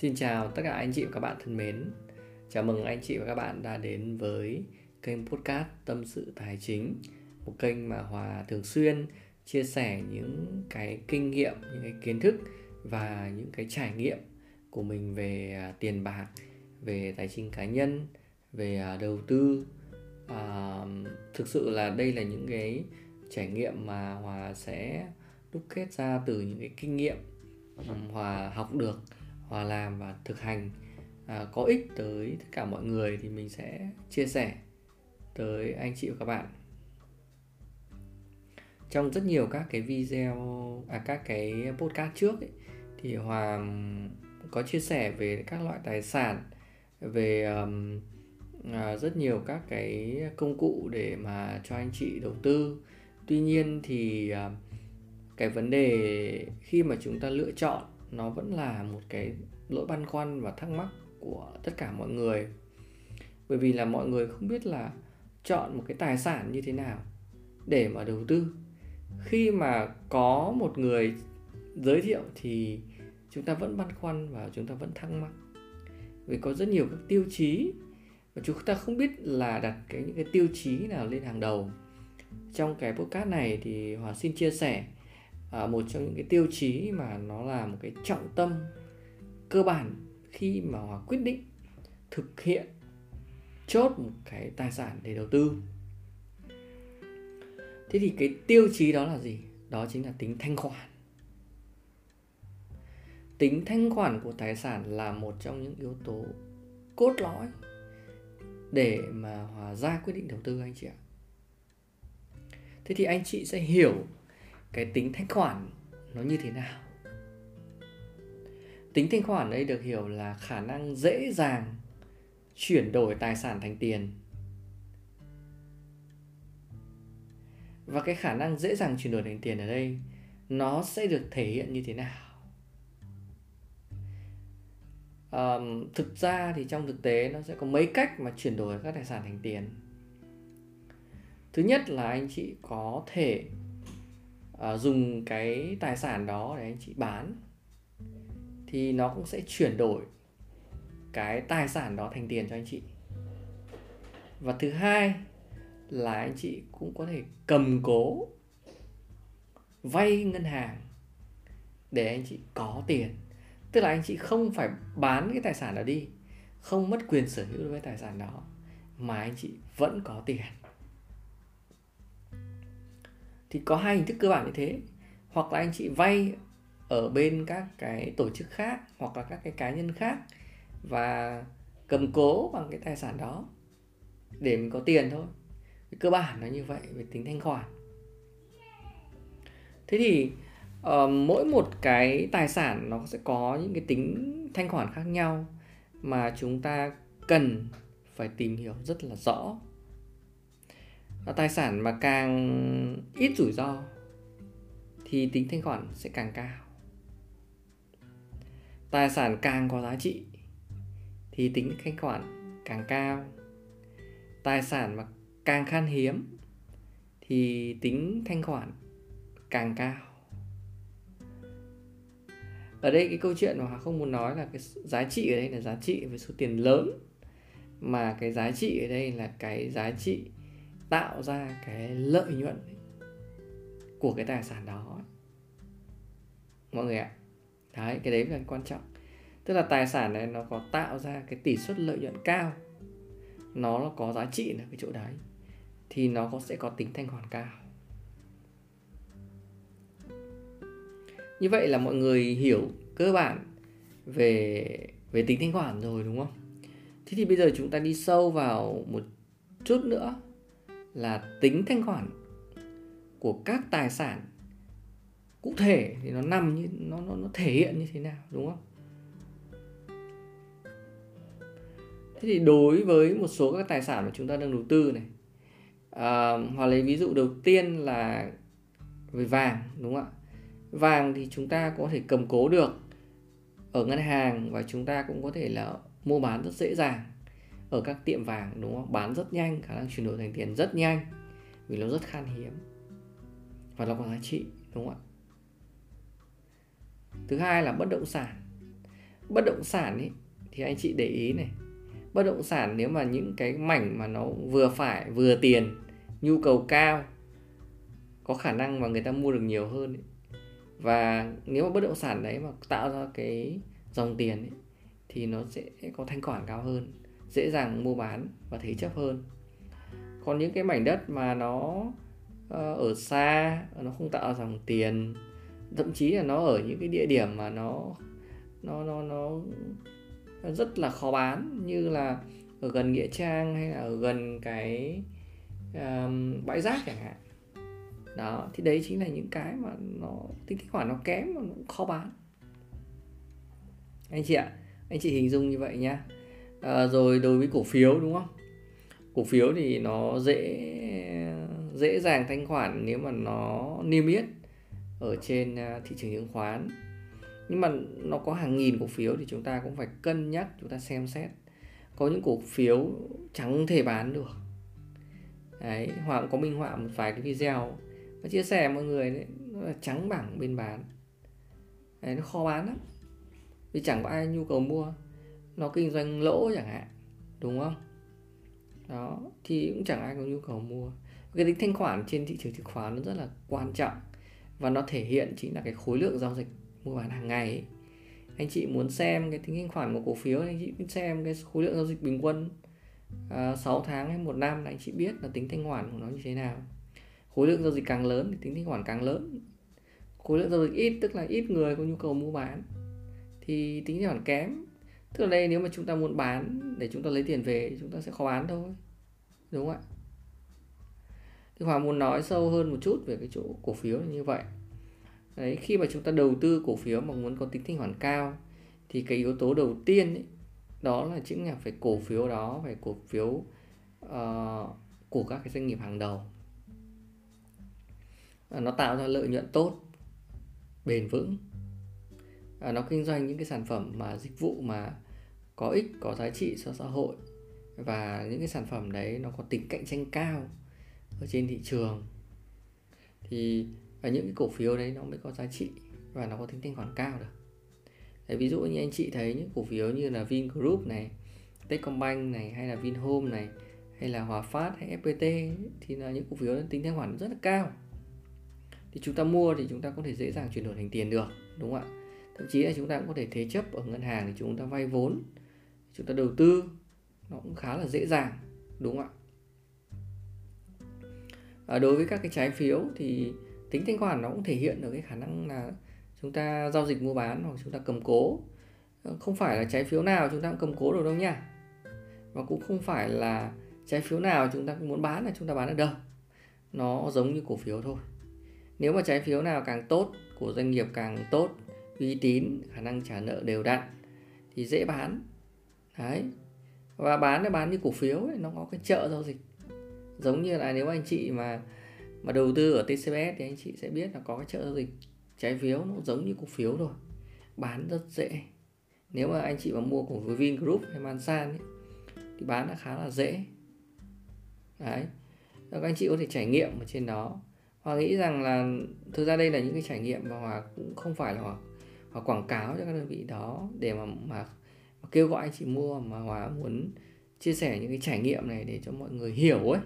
Xin chào tất cả anh chị và các bạn thân mến. Chào mừng anh chị và các bạn đã đến với kênh podcast Tâm sự tài chính, một kênh mà Hòa thường xuyên chia sẻ những cái kinh nghiệm, những cái kiến thức và những cái trải nghiệm của mình về à, tiền bạc, về tài chính cá nhân, về à, đầu tư. À, thực sự là đây là những cái trải nghiệm mà Hòa sẽ đúc kết ra từ những cái kinh nghiệm Hòa học được và làm và thực hành à, có ích tới tất cả mọi người thì mình sẽ chia sẻ tới anh chị và các bạn. Trong rất nhiều các cái video à các cái podcast trước ấy, thì hòa có chia sẻ về các loại tài sản về um, à, rất nhiều các cái công cụ để mà cho anh chị đầu tư. Tuy nhiên thì à, cái vấn đề khi mà chúng ta lựa chọn nó vẫn là một cái lỗi băn khoăn và thắc mắc của tất cả mọi người. Bởi vì là mọi người không biết là chọn một cái tài sản như thế nào để mà đầu tư. Khi mà có một người giới thiệu thì chúng ta vẫn băn khoăn và chúng ta vẫn thắc mắc. Vì có rất nhiều các tiêu chí và chúng ta không biết là đặt cái, những cái tiêu chí nào lên hàng đầu. Trong cái podcast này thì hòa xin chia sẻ à, một trong những cái tiêu chí mà nó là một cái trọng tâm cơ bản khi mà hòa quyết định thực hiện chốt một cái tài sản để đầu tư. Thế thì cái tiêu chí đó là gì? Đó chính là tính thanh khoản. Tính thanh khoản của tài sản là một trong những yếu tố cốt lõi để mà hòa ra quyết định đầu tư anh chị ạ. Thế thì anh chị sẽ hiểu cái tính thanh khoản nó như thế nào? Tính thanh khoản đây được hiểu là khả năng dễ dàng chuyển đổi tài sản thành tiền. Và cái khả năng dễ dàng chuyển đổi thành tiền ở đây nó sẽ được thể hiện như thế nào? Um, thực ra thì trong thực tế nó sẽ có mấy cách mà chuyển đổi các tài sản thành tiền. Thứ nhất là anh chị có thể uh, dùng cái tài sản đó để anh chị bán thì nó cũng sẽ chuyển đổi cái tài sản đó thành tiền cho anh chị. Và thứ hai là anh chị cũng có thể cầm cố vay ngân hàng để anh chị có tiền. Tức là anh chị không phải bán cái tài sản đó đi không mất quyền sở hữu đối với tài sản đó mà anh chị vẫn có tiền thì có hai hình thức cơ bản như thế. Hoặc là anh chị vay ở bên các cái tổ chức khác hoặc là các cái cá nhân khác và cầm cố bằng cái tài sản đó để mình có tiền thôi. Cơ bản nó như vậy về tính thanh khoản. Thế thì uh, mỗi một cái tài sản nó sẽ có những cái tính thanh khoản khác nhau mà chúng ta cần phải tìm hiểu rất là rõ và tài sản mà càng ít rủi ro, thì tính thanh khoản sẽ càng cao. Tài sản càng có giá trị, thì tính thanh khoản càng cao. Tài sản mà càng khan hiếm, thì tính thanh khoản càng cao. Ở đây cái câu chuyện mà không muốn nói là cái giá trị ở đây là giá trị với số tiền lớn, mà cái giá trị ở đây là cái giá trị tạo ra cái lợi nhuận của cái tài sản đó. Mọi người ạ. Đấy, cái đấy là quan trọng. Tức là tài sản này nó có tạo ra cái tỷ suất lợi nhuận cao. Nó có giá trị ở cái chỗ đấy. Thì nó có, sẽ có tính thanh khoản cao. Như vậy là mọi người hiểu cơ bản về về tính thanh khoản rồi, đúng không? Thế thì bây giờ chúng ta đi sâu vào một chút nữa là tính thanh khoản của các tài sản. Cụ thể thì nó nằm như nó nó nó thể hiện như thế nào đúng không? Thế thì đối với một số các tài sản mà chúng ta đang đầu tư này à, hoặc lấy ví dụ đầu tiên là về vàng đúng không ạ? Vàng thì chúng ta có thể cầm cố được ở ngân hàng và chúng ta cũng có thể là mua bán rất dễ dàng ở các tiệm vàng đúng không? Bán rất nhanh khả năng chuyển đổi thành tiền rất nhanh vì nó rất khan hiếm. Và nó có giá trị đúng không ạ? Thứ hai là bất động sản. Bất động sản ấy thì anh chị để ý này. Bất động sản nếu mà những cái mảnh mà nó vừa phải vừa tiền nhu cầu cao có khả năng mà người ta mua được nhiều hơn ấy. và nếu mà bất động sản đấy mà tạo ra cái dòng tiền ấy, thì nó sẽ có thanh khoản cao hơn dễ dàng mua bán và thế chấp hơn. Còn những cái mảnh đất mà nó ờ, ở xa nó không tạo dòng tiền thậm chí là nó ở những cái địa điểm mà nó nó nó nó rất là khó bán như là ở gần nghĩa trang hay là ở gần cái um, bãi rác chẳng hạn. Đó thì đấy chính là những cái mà nó tính kết khoản nó kém mà nó cũng khó bán. Anh chị ạ anh chị hình dung như vậy nhá à, rồi đối với cổ phiếu đúng không? Cổ phiếu thì nó dễ dễ dàng thanh khoản nếu mà nó niêm yết ở trên à, thị trường chứng khoán. Nhưng mà nó có hàng nghìn cổ phiếu thì chúng ta cũng phải cân nhắc chúng ta xem xét. Có những cổ phiếu chẳng thể bán được. Đấy hoàng có minh họa một vài cái video và chia sẻ mọi người đấy nó là trắng bảng bên bán. Đấy, nó khó bán lắm. Vì chẳng có ai nhu cầu mua nó kinh doanh lỗ chẳng hạn đúng không? Đó thì cũng chẳng ai có nhu cầu mua. Cái tính thanh khoản trên thị trường chứng khoán nó rất là quan trọng và nó thể hiện chính là cái khối lượng giao dịch mua bán hàng ngày. Ấy. anh chị muốn xem cái tính thanh khoản của cổ phiếu anh chị muốn xem cái khối lượng giao dịch bình quân à, uh, 6 tháng hay một năm là anh chị biết là tính thanh khoản của nó như thế nào. Khối lượng giao dịch càng lớn thì tính thanh khoản càng lớn. Khối lượng giao dịch ít tức là ít người có nhu cầu mua bán thì tính thanh khoản kém tức là đây nếu mà chúng ta muốn bán để chúng ta lấy tiền về chúng ta sẽ khó bán thôi. Đúng không ạ? Thì Hoàng muốn nói sâu hơn một chút về cái chỗ cổ phiếu như vậy. Đấy, khi mà chúng ta đầu tư cổ phiếu mà muốn có tính thanh khoản cao thì cái yếu tố đầu tiên ấy, đó là chính là phải cổ phiếu đó phải cổ phiếu uh, của các cái doanh nghiệp hàng đầu. Nó tạo ra lợi nhuận tốt bền vững à, nó kinh doanh những cái sản phẩm mà dịch vụ mà có ích có giá trị cho xã hội. Và những cái sản phẩm đấy nó có tính cạnh tranh cao ở trên thị trường. Thì và những cái cổ phiếu đấy nó mới có giá trị và nó có tính thanh khoản cao được. Đấy, ví dụ như anh chị thấy những cổ phiếu như là Vingroup này Techcombank này hay là Vinhome này hay là Hòa Phát hay FPT thì là những cổ phiếu tính thanh khoản rất là cao. Thì chúng ta mua thì chúng ta có thể dễ dàng chuyển đổi thành tiền được đúng không ạ? Thậm chí là chúng ta cũng có thể thế chấp ở ngân hàng để chúng ta vay vốn chúng ta đầu tư nó cũng khá là dễ dàng đúng không ạ? À, đối với các cái trái phiếu thì tính thanh khoản nó cũng thể hiện được cái khả năng là chúng ta giao dịch mua bán hoặc chúng ta cầm cố. Ờ, không phải là trái phiếu nào chúng ta cũng cầm cố được đâu nha. Và cũng không phải là trái phiếu nào chúng ta muốn bán là chúng ta bán được đâu. Nó giống như cổ phiếu thôi. Nếu mà trái phiếu nào càng tốt của doanh nghiệp càng tốt uy tín khả năng trả nợ đều đặn thì dễ bán. Đấy. Và bán nó bán như cổ phiếu ấy, nó có cái chợ giao dịch. Giống như là nếu anh chị mà mà đầu tư ở TCBS thì anh chị sẽ biết là có cái chợ giao dịch. Trái phiếu nó giống như cổ phiếu rồi bán rất dễ. Nếu mà anh chị mà mua cổ phiếu Vingroup hay Mansan ấy, thì bán là khá là dễ. Đấy. Các anh chị có thể trải nghiệm ở trên đó. Hòa nghĩ rằng là thực ra đây là những cái trải nghiệm mà Hòa cũng không phải là Hòa, và quảng cáo cho các đơn vị đó để mà, mà mà kêu gọi anh chị mua mà Hòa muốn chia sẻ những cái trải nghiệm này để cho mọi người hiểu ấy.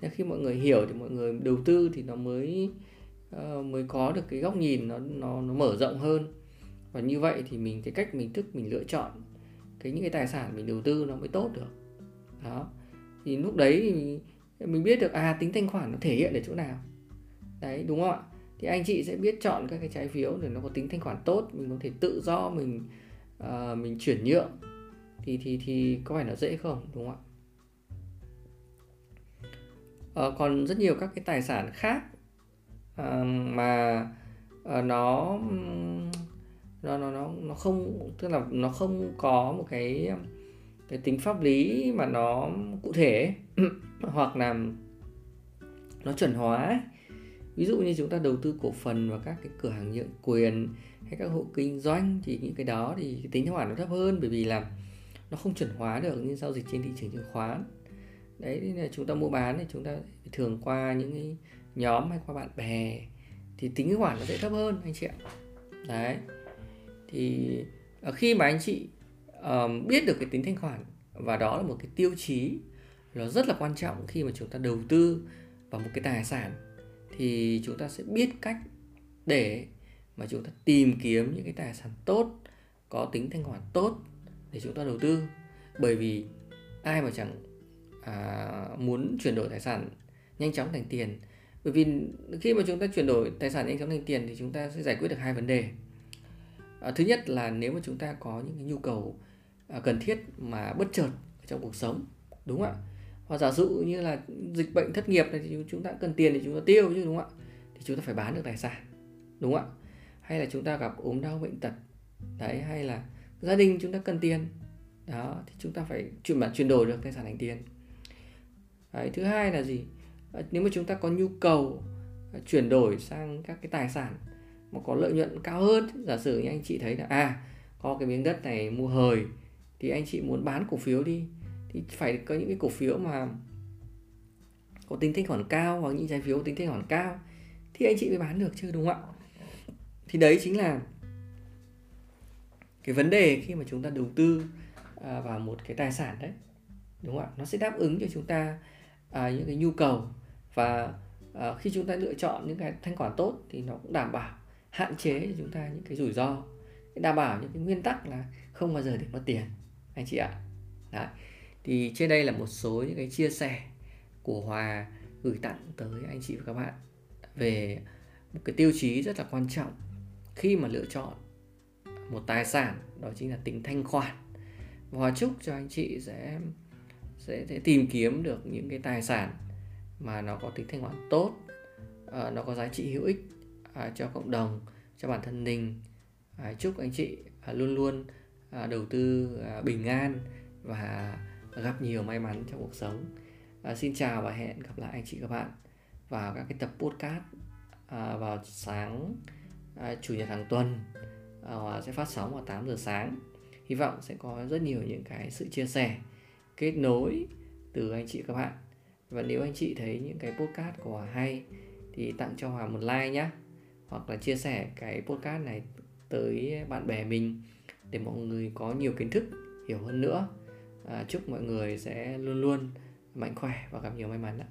Nên khi mọi người hiểu thì mọi người đầu tư thì nó mới uh, mới có được cái góc nhìn nó nó nó mở rộng hơn. Và như vậy thì mình cái cách mình thức mình lựa chọn cái những cái tài sản mình đầu tư nó mới tốt được. Đó. Thì lúc đấy thì mình, mình biết được à tính thanh khoản nó thể hiện ở chỗ nào. Đấy đúng không ạ? Thì anh chị sẽ biết chọn các cái trái phiếu để nó có tính thanh khoản tốt mình có thể tự do mình uh, mình chuyển nhượng. Thì thì thì có phải là dễ không? Đúng không ạ? Uh, còn rất nhiều các cái tài sản khác uh, mà uh, nó nó nó nó nó không tức là nó không có một cái cái tính pháp lý mà nó cụ thể hoặc là nó chuẩn hóa ấy ví dụ như chúng ta đầu tư cổ phần vào các cái cửa hàng nhượng quyền hay các hộ kinh doanh thì những cái đó thì cái tính thanh khoản nó thấp hơn bởi vì là nó không chuẩn hóa được như giao dịch trên thị trường chứng khoán. Đấy nên là chúng ta mua bán thì chúng ta thường qua những cái nhóm hay qua bạn bè thì tính thanh khoản nó sẽ thấp hơn anh chị ạ. Đấy. Thì ờ, khi mà anh chị um, biết được cái tính thanh khoản và đó là một cái tiêu chí nó rất là quan trọng khi mà chúng ta đầu tư vào một cái tài sản thì chúng ta sẽ biết cách để mà chúng ta tìm kiếm những cái tài sản tốt có tính thanh khoản tốt để chúng ta đầu tư. Bởi vì ai mà chẳng à, muốn chuyển đổi tài sản nhanh chóng thành tiền. Bởi vì khi mà chúng ta chuyển đổi tài sản nhanh chóng thành tiền thì chúng ta sẽ giải quyết được hai vấn đề. À, thứ nhất là nếu mà chúng ta có những cái nhu cầu à, cần thiết mà bất chợt trong cuộc sống đúng không ạ? Hoặc giả dụ như là dịch bệnh thất nghiệp này thì chúng ta cần tiền để chúng ta tiêu chứ đúng không ạ? Thì chúng ta phải bán được tài sản đúng không ạ? Hay là chúng ta gặp ốm đau bệnh tật đấy hay là gia đình chúng ta cần tiền đó thì chúng ta phải chuyển bản chuyển đổi được tài sản thành tiền. Đấy, thứ hai là gì? À, nếu mà chúng ta có nhu cầu à, chuyển đổi sang các cái tài sản mà có lợi nhuận cao hơn giả sử như anh chị thấy là à có cái miếng đất này mua hời thì anh chị muốn bán cổ phiếu đi thì phải có những cái cổ phiếu mà có tính thanh khoản cao hoặc những trái phiếu có tính thanh khoản cao thì anh chị mới bán được chứ đúng không ạ? Thì đấy chính là cái vấn đề khi mà chúng ta đầu tư à, vào một cái tài sản đấy đúng không ạ? Nó sẽ đáp ứng cho chúng ta à, những cái nhu cầu và à, khi chúng ta lựa chọn những cái thanh khoản tốt thì nó cũng đảm bảo hạn chế cho chúng ta những cái rủi ro đảm bảo những cái nguyên tắc là không bao giờ để mất tiền anh chị ạ. Đấy thì trên đây là một số những cái chia sẻ của Hòa gửi tặng tới anh chị và các bạn về một cái tiêu chí rất là quan trọng khi mà lựa chọn một tài sản đó chính là tính thanh khoản. Và Hòa chúc cho anh chị sẽ sẽ, sẽ tìm kiếm được những cái tài sản mà nó có tính thanh khoản tốt à, nó có giá trị hữu ích à, cho cộng đồng cho bản thân mình. À, chúc anh chị à, luôn luôn à, đầu tư à, bình an và gặp nhiều may mắn trong cuộc sống. À, xin chào và hẹn gặp lại anh chị các bạn vào các cái tập podcast à, vào sáng à, chủ nhật hàng tuần à, sẽ phát sóng vào 8 giờ sáng. Hy vọng sẽ có rất nhiều những cái sự chia sẻ kết nối từ anh chị các bạn. Và nếu anh chị thấy những cái podcast của Hòa hay thì tặng cho Hòa một like nhé hoặc là chia sẻ cái podcast này tới bạn bè mình để mọi người có nhiều kiến thức hiểu hơn nữa à, chúc mọi người sẽ luôn luôn mạnh khỏe và gặp nhiều may mắn ạ.